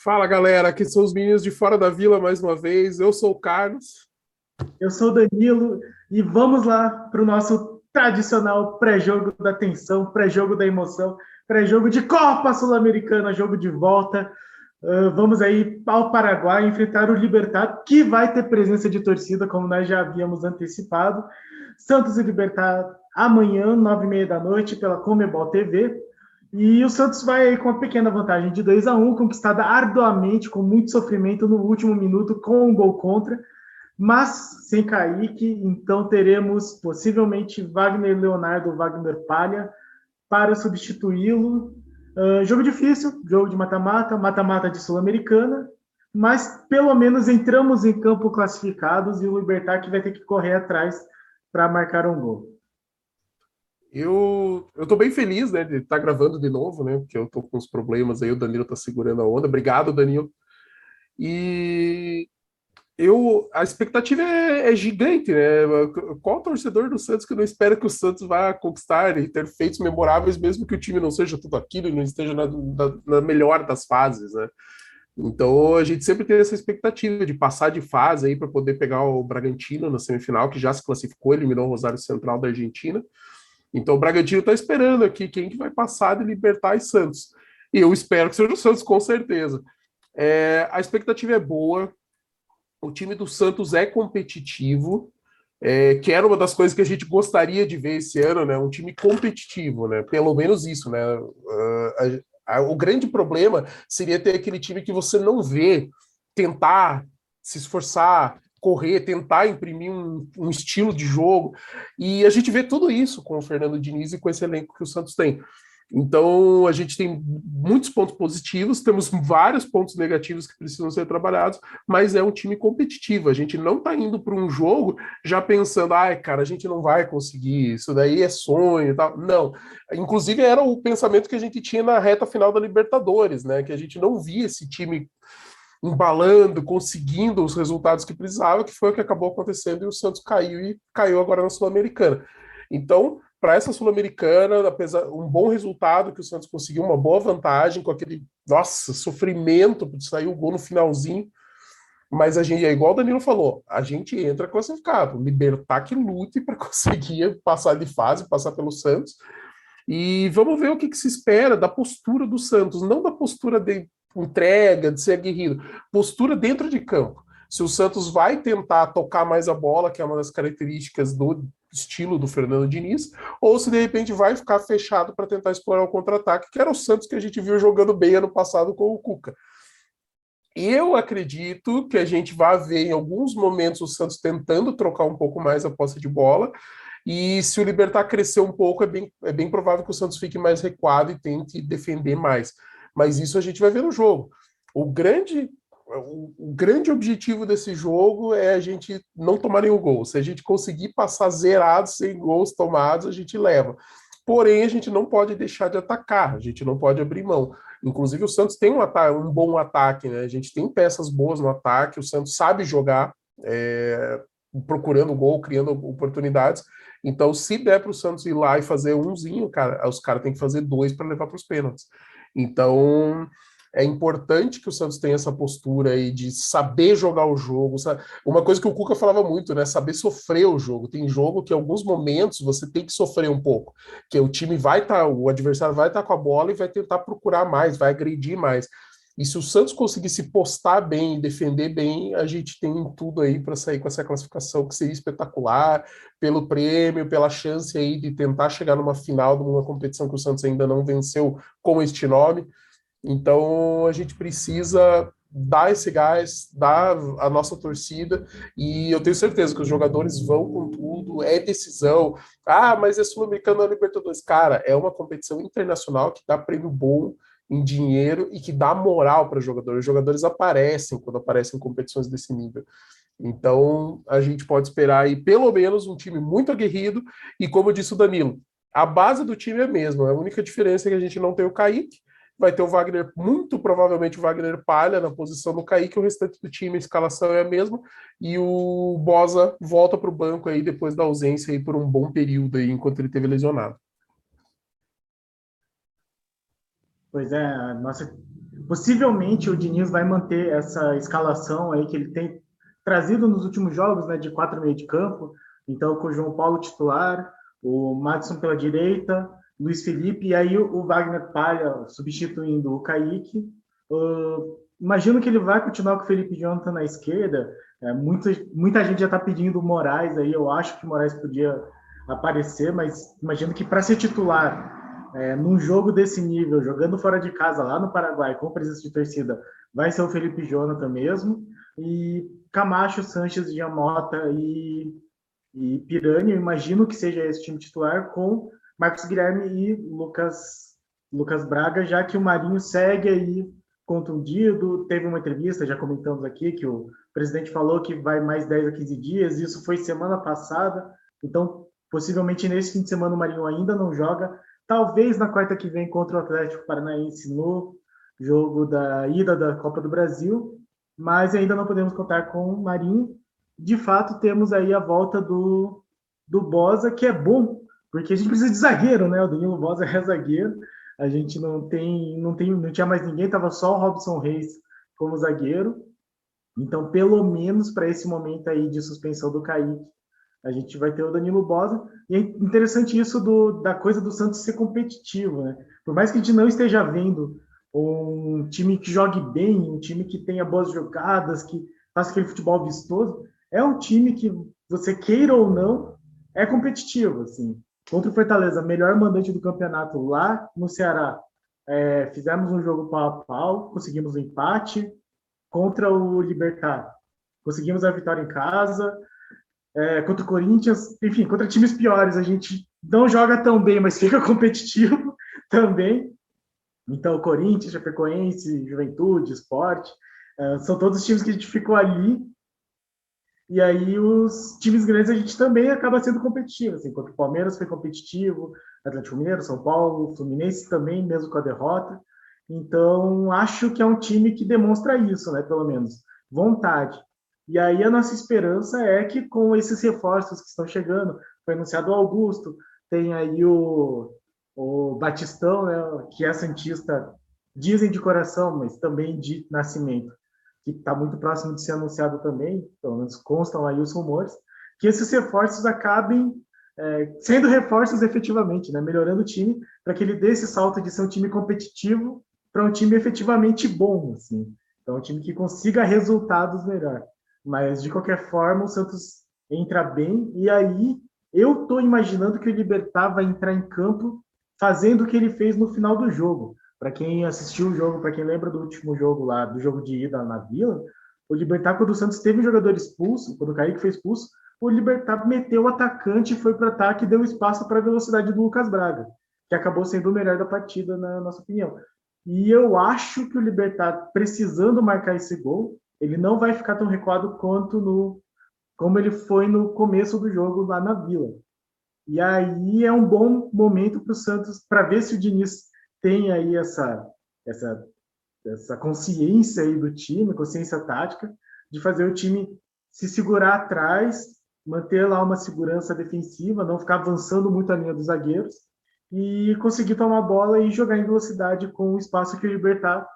Fala galera, aqui são os meninos de Fora da Vila mais uma vez. Eu sou o Carlos. Eu sou o Danilo e vamos lá para o nosso tradicional pré-jogo da tensão, pré-jogo da emoção, pré-jogo de Copa Sul-Americana, jogo de volta. Uh, vamos aí ao Paraguai enfrentar o Libertad, que vai ter presença de torcida, como nós já havíamos antecipado. Santos e Libertad amanhã, nove e meia da noite, pela Comebol TV. E o Santos vai com uma pequena vantagem de 2 a 1 conquistada arduamente, com muito sofrimento no último minuto, com um gol contra, mas sem Kaique, então teremos possivelmente Wagner Leonardo, Wagner Palha, para substituí-lo. Uh, jogo difícil, jogo de mata-mata, mata-mata de Sul-Americana, mas pelo menos entramos em campo classificados e o Libertar que vai ter que correr atrás para marcar um gol. Eu, eu tô bem feliz, né, de estar tá gravando de novo, né, porque eu tô com uns problemas aí, o Danilo tá segurando a onda. Obrigado, Danilo. E eu, a expectativa é, é, gigante, né? Qual torcedor do Santos que não espera que o Santos vá conquistar e ter feitos memoráveis, mesmo que o time não seja tudo aquilo e não esteja na, na, na melhor das fases, né? Então a gente sempre tem essa expectativa de passar de fase aí para poder pegar o Bragantino na semifinal, que já se classificou, eliminou o Rosário Central da Argentina. Então o Bragantino está esperando aqui quem que vai passar de Libertar e Santos. E eu espero que seja o Santos, com certeza. É, a expectativa é boa. O time do Santos é competitivo, é, que era uma das coisas que a gente gostaria de ver esse ano, né? Um time competitivo, né? Pelo menos isso, né? Uh, a, a, o grande problema seria ter aquele time que você não vê tentar se esforçar, correr, tentar imprimir um, um, estilo de jogo. E a gente vê tudo isso com o Fernando Diniz e com esse elenco que o Santos tem. Então, a gente tem muitos pontos positivos, temos vários pontos negativos que precisam ser trabalhados, mas é um time competitivo. A gente não está indo para um jogo já pensando, ai, cara, a gente não vai conseguir, isso daí é sonho e tal. Não. Inclusive, era o pensamento que a gente tinha na reta final da Libertadores, né? Que a gente não via esse time embalando, conseguindo os resultados que precisava, que foi o que acabou acontecendo e o Santos caiu e caiu agora na Sul-Americana. Então, para essa Sul-Americana, apesar um bom resultado que o Santos conseguiu, uma boa vantagem com aquele, nossa, sofrimento de sair o gol no finalzinho. Mas a gente, é igual o Danilo falou, a gente entra classificado, libertar que lute para conseguir passar de fase, passar pelo Santos. E vamos ver o que, que, se espera da postura do Santos, não da postura de entrega, de ser aguerrido, postura dentro de campo. Se o Santos vai tentar tocar mais a bola, que é uma das características do estilo do Fernando Diniz, ou se de repente vai ficar fechado para tentar explorar o contra-ataque, que era o Santos que a gente viu jogando bem ano passado com o Cuca. Eu acredito que a gente vai ver em alguns momentos o Santos tentando trocar um pouco mais a posse de bola, e se o Libertar crescer um pouco, é bem, é bem provável que o Santos fique mais recuado e tente defender mais mas isso a gente vai ver no jogo. O grande, o, o grande objetivo desse jogo é a gente não tomar nenhum gol. Se a gente conseguir passar zerado, sem gols tomados, a gente leva. Porém, a gente não pode deixar de atacar, a gente não pode abrir mão. Inclusive, o Santos tem um, ataque, um bom ataque, né? A gente tem peças boas no ataque, o Santos sabe jogar, é, procurando gol, criando oportunidades. Então, se der para o Santos ir lá e fazer umzinho, cara, os caras têm que fazer dois para levar para os pênaltis. Então, é importante que o Santos tenha essa postura aí de saber jogar o jogo. Sabe? Uma coisa que o Cuca falava muito, né? Saber sofrer o jogo. Tem jogo que, em alguns momentos, você tem que sofrer um pouco. Que o time vai estar, tá, o adversário vai estar tá com a bola e vai tentar procurar mais, vai agredir mais. E se o Santos conseguir se postar bem e defender bem, a gente tem tudo aí para sair com essa classificação que seria espetacular, pelo prêmio, pela chance aí de tentar chegar numa final de uma competição que o Santos ainda não venceu com este nome. Então a gente precisa dar esse gás, dar a nossa torcida, e eu tenho certeza que os jogadores vão com tudo, é decisão. Ah, mas é Sul-Americano, é Libertadores. Cara, é uma competição internacional que dá prêmio bom, em dinheiro e que dá moral para jogadores. Os jogadores aparecem quando aparecem em competições desse nível. Então, a gente pode esperar aí pelo menos um time muito aguerrido e, como disse o Danilo, a base do time é a mesma. A única diferença é que a gente não tem o Kaique, vai ter o Wagner, muito provavelmente o Wagner Palha na posição do Kaique, o restante do time, a escalação é a mesma, e o Bosa volta para o banco aí depois da ausência aí por um bom período aí, enquanto ele teve lesionado. Pois é, nossa, possivelmente o Diniz vai manter essa escalação aí que ele tem trazido nos últimos jogos, né, de quatro meio de campo. Então, com o João Paulo titular, o Madison pela direita, Luiz Felipe, e aí o Wagner Palha substituindo o Kaique. Uh, imagino que ele vai continuar com o Felipe Jonathan na esquerda. É, muita, muita gente já está pedindo o Moraes aí. Eu acho que o Moraes podia aparecer, mas imagino que para ser titular é, num jogo desse nível, jogando fora de casa lá no Paraguai, com presença de torcida, vai ser o Felipe Jonathan mesmo. E Camacho, Sanches, Giamota e, e Pirani, eu imagino que seja esse time titular com Marcos Guilherme e Lucas, Lucas Braga, já que o Marinho segue aí contundido. Teve uma entrevista, já comentamos aqui, que o presidente falou que vai mais 10 a 15 dias, isso foi semana passada, então possivelmente nesse fim de semana o Marinho ainda não joga, talvez na quarta que vem contra o Atlético Paranaense no jogo da ida da Copa do Brasil, mas ainda não podemos contar com o Marinho. De fato, temos aí a volta do, do Bosa, que é bom, porque a gente precisa de zagueiro, né? O Danilo Bosa é zagueiro, a gente não tem, não tem, não tinha mais ninguém, estava só o Robson Reis como zagueiro. Então, pelo menos para esse momento aí de suspensão do Kaique, a gente vai ter o Danilo Bosa. E é interessante isso do, da coisa do Santos ser competitivo, né? Por mais que a gente não esteja vendo um time que jogue bem, um time que tenha boas jogadas, que faça aquele futebol vistoso, é um time que você queira ou não é competitivo, assim. Contra o Fortaleza, melhor mandante do campeonato lá no Ceará, é, fizemos um jogo pau a pau, conseguimos um empate contra o Libertar, conseguimos a vitória em casa, é, contra o Corinthians, enfim, contra times piores a gente não joga tão bem, mas fica competitivo também. Então, Corinthians, Chapecoense, Juventude, Esporte, uh, são todos os times que a gente ficou ali. E aí, os times grandes a gente também acaba sendo competitivo. Assim, contra o Palmeiras foi competitivo, Atlético Mineiro, São Paulo, Fluminense também, mesmo com a derrota. Então, acho que é um time que demonstra isso, né? Pelo menos, vontade. E aí, a nossa esperança é que com esses reforços que estão chegando, foi anunciado o Augusto, tem aí o o Batistão, né, que é santista, dizem de coração, mas também de nascimento, que está muito próximo de ser anunciado também, pelo menos constam aí os rumores, que esses reforços acabem é, sendo reforços efetivamente, né, melhorando o time, para que ele dê esse salto de ser um time competitivo para um time efetivamente bom, assim. Então, um time que consiga resultados melhor. Mas, de qualquer forma, o Santos entra bem, e aí eu estou imaginando que o Libertar vai entrar em campo fazendo o que ele fez no final do jogo. Para quem assistiu o jogo, para quem lembra do último jogo lá, do jogo de ida na Vila, o Libertar, quando o Santos teve um jogador expulso, quando o Kaique foi expulso, o Libertar meteu o atacante, foi para o ataque e deu espaço para a velocidade do Lucas Braga, que acabou sendo o melhor da partida, na nossa opinião. E eu acho que o Libertar, precisando marcar esse gol, ele não vai ficar tão recuado quanto no como ele foi no começo do jogo lá na Vila. E aí é um bom momento para o Santos para ver se o Diniz tem aí essa, essa, essa consciência aí do time, consciência tática, de fazer o time se segurar atrás, manter lá uma segurança defensiva, não ficar avançando muito a linha dos zagueiros e conseguir tomar a bola e jogar em velocidade com o espaço que o Libertar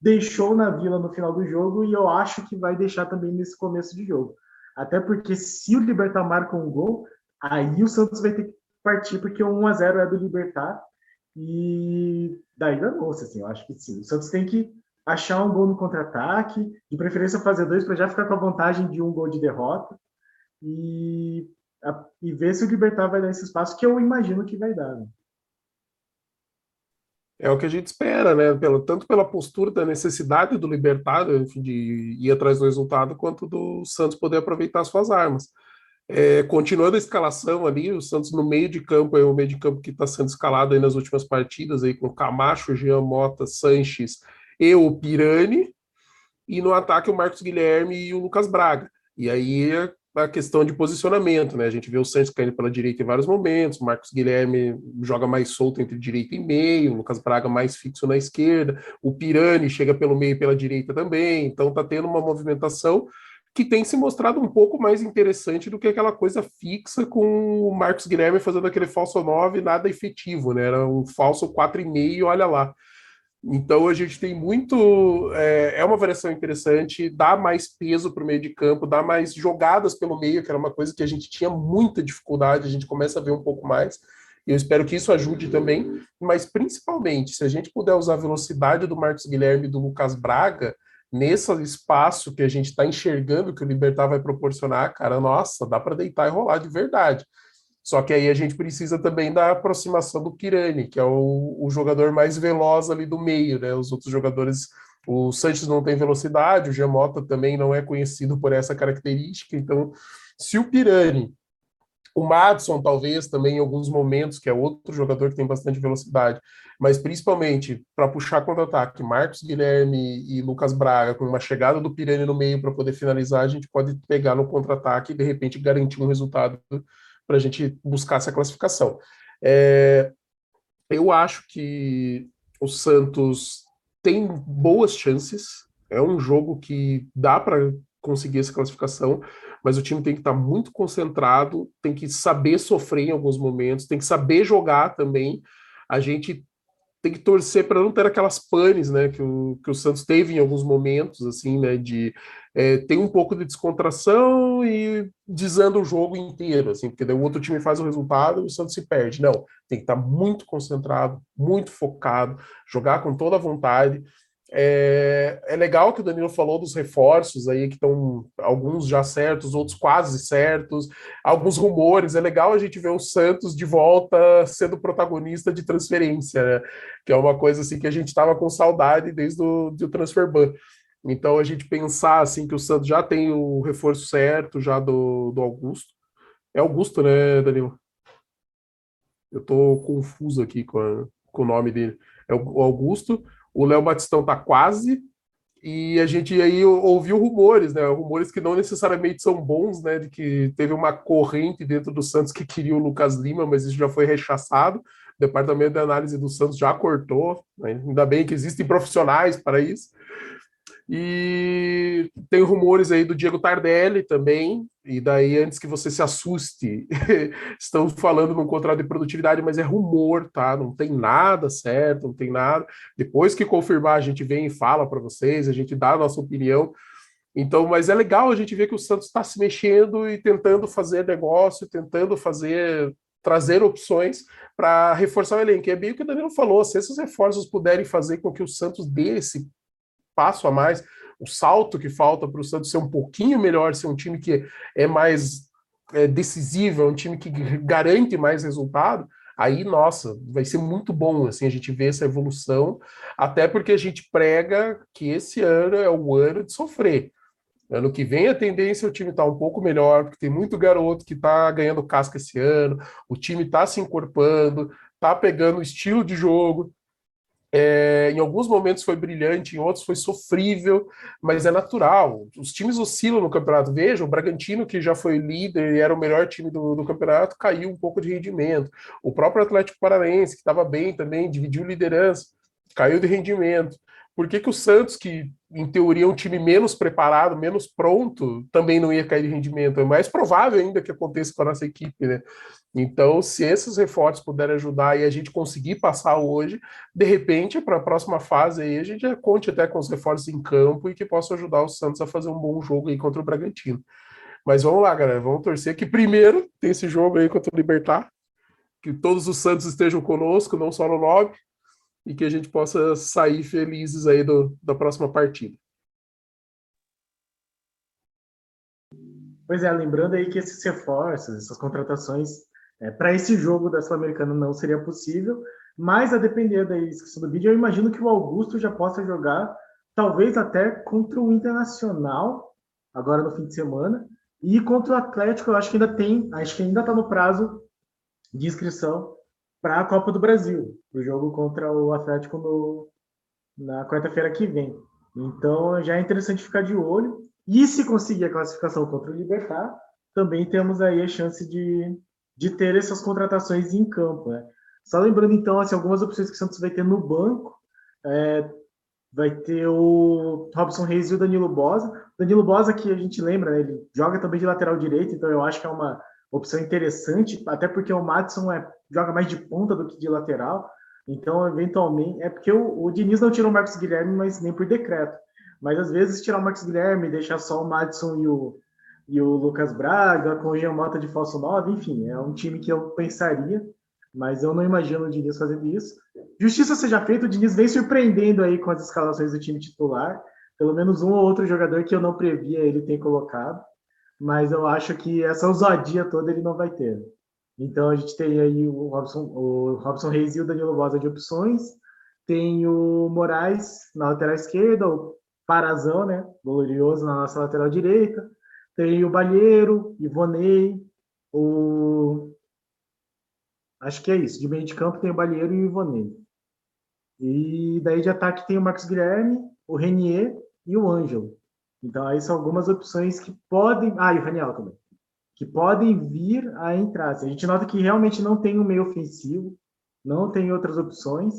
deixou na Vila no final do jogo e eu acho que vai deixar também nesse começo de jogo. Até porque se o Libertar marca um gol, Aí o Santos vai ter que partir, porque o 1x0 é do Libertar. E daí danou-se, assim, eu acho que sim. O Santos tem que achar um gol no contra-ataque, de preferência fazer dois para já ficar com a vantagem de um gol de derrota. E, a, e ver se o Libertar vai dar esse espaço, que eu imagino que vai dar. Né? É o que a gente espera, né? Pelo, tanto pela postura da necessidade do Libertar, enfim, de ir atrás do resultado, quanto do Santos poder aproveitar suas armas. É, continuando a escalação ali, o Santos no meio de campo é o meio de campo que está sendo escalado aí nas últimas partidas, aí com Camacho, Jean Mota, Sanches e o Pirani, e no ataque o Marcos Guilherme e o Lucas Braga. E aí a questão de posicionamento, né? A gente vê o Santos caindo pela direita em vários momentos, o Marcos Guilherme joga mais solto entre direita e meio, o Lucas Braga mais fixo na esquerda, o Pirani chega pelo meio e pela direita também, então tá tendo uma movimentação que tem se mostrado um pouco mais interessante do que aquela coisa fixa com o Marcos Guilherme fazendo aquele falso 9 nada efetivo, né? Era um falso 4,5, olha lá. Então a gente tem muito. É, é uma variação interessante, dá mais peso para o meio de campo, dá mais jogadas pelo meio, que era uma coisa que a gente tinha muita dificuldade, a gente começa a ver um pouco mais. E eu espero que isso ajude também, mas principalmente, se a gente puder usar a velocidade do Marcos Guilherme e do Lucas Braga, nesse espaço que a gente está enxergando que o Libertar vai proporcionar, cara, nossa, dá para deitar e rolar de verdade. Só que aí a gente precisa também da aproximação do Pirani, que é o, o jogador mais veloz ali do meio, né? Os outros jogadores, o Santos não tem velocidade, o Gemota também não é conhecido por essa característica. Então, se o Pirani, o Madison talvez também em alguns momentos, que é outro jogador que tem bastante velocidade, mas principalmente para puxar contra-ataque, Marcos Guilherme e Lucas Braga, com uma chegada do Pirani no meio para poder finalizar, a gente pode pegar no contra-ataque e de repente garantir um resultado para a gente buscar essa classificação. É, eu acho que o Santos tem boas chances, é um jogo que dá para conseguir essa classificação, mas o time tem que estar tá muito concentrado, tem que saber sofrer em alguns momentos, tem que saber jogar também. A gente tem que torcer para não ter aquelas panes, né, que o, que o Santos teve em alguns momentos, assim, né, de é, ter um pouco de descontração e desanda o jogo inteiro, assim, porque daí o outro time faz o resultado e o Santos se perde. Não, tem que estar muito concentrado, muito focado, jogar com toda a vontade. É, é legal que o Danilo falou dos reforços aí, que estão alguns já certos, outros quase certos, alguns rumores. É legal a gente ver o Santos de volta sendo protagonista de transferência, né? Que é uma coisa assim que a gente estava com saudade desde o do transfer ban. Então a gente pensar assim que o Santos já tem o reforço certo já do, do Augusto. É Augusto, né, Danilo? Eu tô confuso aqui com, a, com o nome dele. É o Augusto o Léo Batistão tá quase, e a gente aí ouviu rumores, né? Rumores que não necessariamente são bons, né? De que teve uma corrente dentro do Santos que queria o Lucas Lima, mas isso já foi rechaçado. O departamento de análise do Santos já cortou, né? ainda bem que existem profissionais para isso. E tem rumores aí do Diego Tardelli também, e daí antes que você se assuste, estão falando num contrato de produtividade, mas é rumor, tá? Não tem nada certo, não tem nada. Depois que confirmar, a gente vem e fala para vocês, a gente dá a nossa opinião. Então, mas é legal a gente ver que o Santos está se mexendo e tentando fazer negócio, tentando fazer trazer opções para reforçar o elenco. E é bem o que o Danilo falou, se esses reforços puderem fazer com que o Santos dê esse passo a mais, o salto que falta para o Santos ser um pouquinho melhor, ser um time que é mais é, decisivo, é um time que garante mais resultado, aí, nossa, vai ser muito bom assim a gente ver essa evolução, até porque a gente prega que esse ano é o ano de sofrer. Ano que vem a tendência é o time estar tá um pouco melhor, porque tem muito garoto que está ganhando casca esse ano, o time está se encorpando, está pegando o estilo de jogo, é, em alguns momentos foi brilhante, em outros foi sofrível, mas é natural. Os times oscilam no campeonato. Veja, o Bragantino, que já foi líder e era o melhor time do, do campeonato, caiu um pouco de rendimento. O próprio Atlético Paranaense, que estava bem também, dividiu liderança, caiu de rendimento. Por que, que o Santos, que em teoria é um time menos preparado, menos pronto, também não ia cair de rendimento? É mais provável ainda que aconteça com a nossa equipe, né? Então, se esses reforços puderem ajudar e a gente conseguir passar hoje, de repente, para a próxima fase aí, a gente já conte até com os reforços em campo e que possa ajudar o Santos a fazer um bom jogo aí contra o Bragantino. Mas vamos lá, galera, vamos torcer que primeiro tem esse jogo aí contra o Libertar, que todos os Santos estejam conosco, não só no lobby, e que a gente possa sair felizes aí do, da próxima partida. Pois é, lembrando aí que esses reforços, essas contratações é, Para esse jogo da Sul-Americana não seria possível, mas a depender da inscrição do vídeo, eu imagino que o Augusto já possa jogar, talvez até contra o Internacional, agora no fim de semana, e contra o Atlético, eu acho que ainda tem, acho que ainda está no prazo de inscrição para a Copa do Brasil, o jogo contra o Atlético no, na quarta-feira que vem. Então já é interessante ficar de olho. E se conseguir a classificação contra o Libertar, também temos aí a chance de, de ter essas contratações em campo. Né? Só lembrando, então, assim, algumas opções que o Santos vai ter no banco. É, vai ter o Robson Reis e o Danilo Bosa. Danilo Bosa, que a gente lembra, né, ele joga também de lateral direito, então eu acho que é uma opção interessante, até porque o Matson é, joga mais de ponta do que de lateral. Então, eventualmente, é porque o, o Diniz não tirou o Marcos Guilherme, mas nem por decreto. Mas às vezes tirar o Marcos Guilherme, deixar só o Madison e o, e o Lucas Braga, com o Jean Mota de falso 9, enfim, é um time que eu pensaria, mas eu não imagino o Diniz fazendo isso. Justiça seja feita, o Diniz vem surpreendendo aí com as escalações do time titular, pelo menos um ou outro jogador que eu não previa ele ter colocado, mas eu acho que essa ousadia toda ele não vai ter. Então a gente tem aí o Robson, o Robson Reis e o Danilo Bosa de opções, tem o Moraes na lateral esquerda, o Parazão, né, glorioso na nossa lateral direita, tem o Balheiro, Ivonei, o acho que é isso, de meio de campo tem o Balheiro e o Ivonei. E daí de ataque tem o Marcos Guilherme, o Renier e o Ângelo. Então aí são algumas opções que podem, ah, e o Raniel também que podem vir a entrar. A gente nota que realmente não tem um meio ofensivo, não tem outras opções,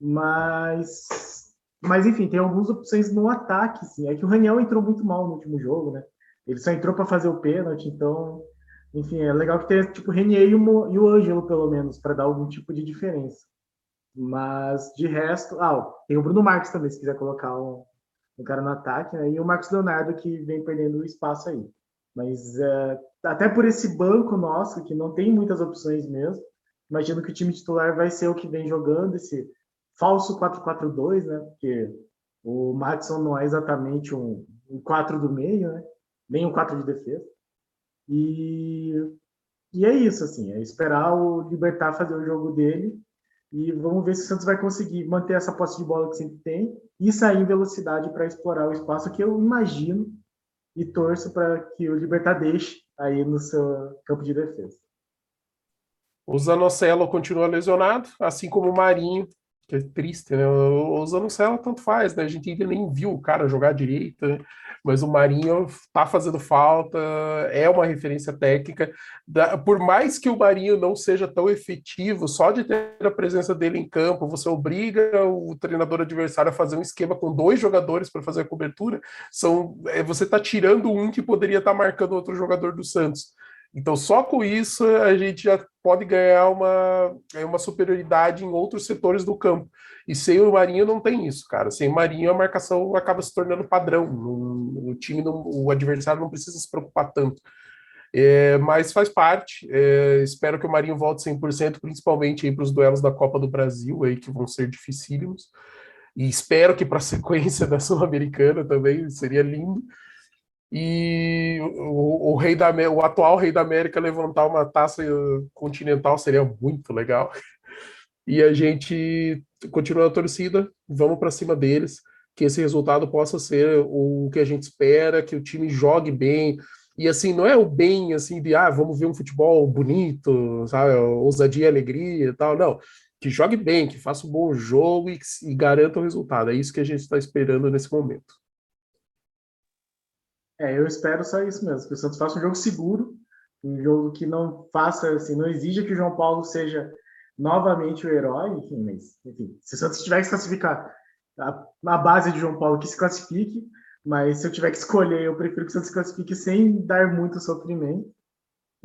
mas, mas enfim, tem algumas opções no ataque. Sim. É que o Raniel entrou muito mal no último jogo, né? Ele só entrou para fazer o pênalti, então, enfim, é legal que tenha tipo Renier e o, e o Ângelo, pelo menos, para dar algum tipo de diferença. Mas de resto, ah, tem o Bruno Marques também, se quiser colocar um, um cara no ataque, né? e o Marcos Leonardo que vem perdendo espaço aí. Mas é, até por esse banco nosso, que não tem muitas opções mesmo, imagino que o time titular vai ser o que vem jogando, esse falso 4-4-2, né? Porque o Matson não é exatamente um, um 4 do meio, né? Nem um 4 de defesa. E, e é isso, assim, é esperar o Libertar fazer o jogo dele e vamos ver se o Santos vai conseguir manter essa posse de bola que sempre tem e sair em velocidade para explorar o espaço que eu imagino e torço para que o Libertar deixe aí no seu campo de defesa. O Zanocelo continua lesionado, assim como o Marinho, que é triste, né? O Zanocelo tanto faz, né? A gente ainda nem viu o cara jogar direito, né? mas o Marinho tá fazendo falta, é uma referência técnica. Por mais que o Marinho não seja tão efetivo, só de ter a presença dele em campo, você obriga o treinador adversário a fazer um esquema com dois jogadores para fazer a cobertura. São, é, você está tirando um que poderia estar tá marcando outro jogador do Santos. Então, só com isso a gente já pode ganhar uma, uma superioridade em outros setores do campo. E sem o Marinho não tem isso, cara. Sem o Marinho a marcação acaba se tornando padrão. O time, o adversário não precisa se preocupar tanto. É, mas faz parte. É, espero que o Marinho volte 100%, principalmente para os duelos da Copa do Brasil, aí, que vão ser dificílimos. E espero que para a sequência da Sul-Americana também seria lindo e o, o, rei da o atual rei da América levantar uma taça continental seria muito legal. E a gente continua a torcida, vamos para cima deles, que esse resultado possa ser o que a gente espera, que o time jogue bem. E assim, não é o bem assim de ah, vamos ver um futebol bonito, sabe, ousadia alegria e tal, não. Que jogue bem, que faça um bom jogo e, e garanta o resultado. É isso que a gente está esperando nesse momento. É, eu espero só isso mesmo, que o Santos faça um jogo seguro, um jogo que não faça, assim, não exija que o João Paulo seja novamente o herói, enfim, mas, enfim, se o Santos tiver que se classificar a, a base de João Paulo, que se classifique, mas se eu tiver que escolher, eu prefiro que o Santos se classifique sem dar muito sofrimento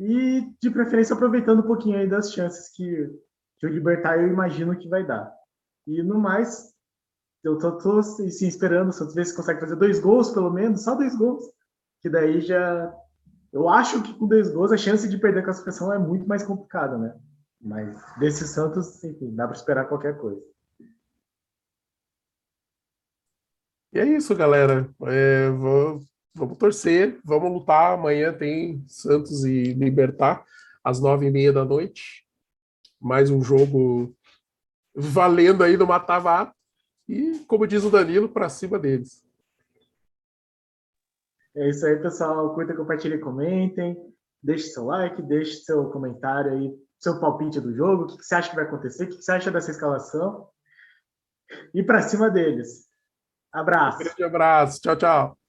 e, de preferência, aproveitando um pouquinho aí das chances que, que o Libertar eu imagino que vai dar. E, no mais, eu tô, tô assim, esperando o Santos ver se consegue fazer dois gols, pelo menos, só dois gols, que daí já. Eu acho que com dois gols a chance de perder a classificação é muito mais complicada, né? Mas desse Santos, enfim, dá para esperar qualquer coisa. E é isso, galera. É, vamos torcer, vamos lutar. Amanhã tem Santos e Libertar, às nove e meia da noite. Mais um jogo valendo aí no Matava. E, como diz o Danilo, para cima deles. É isso aí, pessoal. Curta, compartilhem, comentem. Deixe seu like, deixe seu comentário aí, seu palpite do jogo. O que você acha que vai acontecer? O que você acha dessa escalação? E para cima deles. Abraço. Um grande abraço. Tchau, tchau.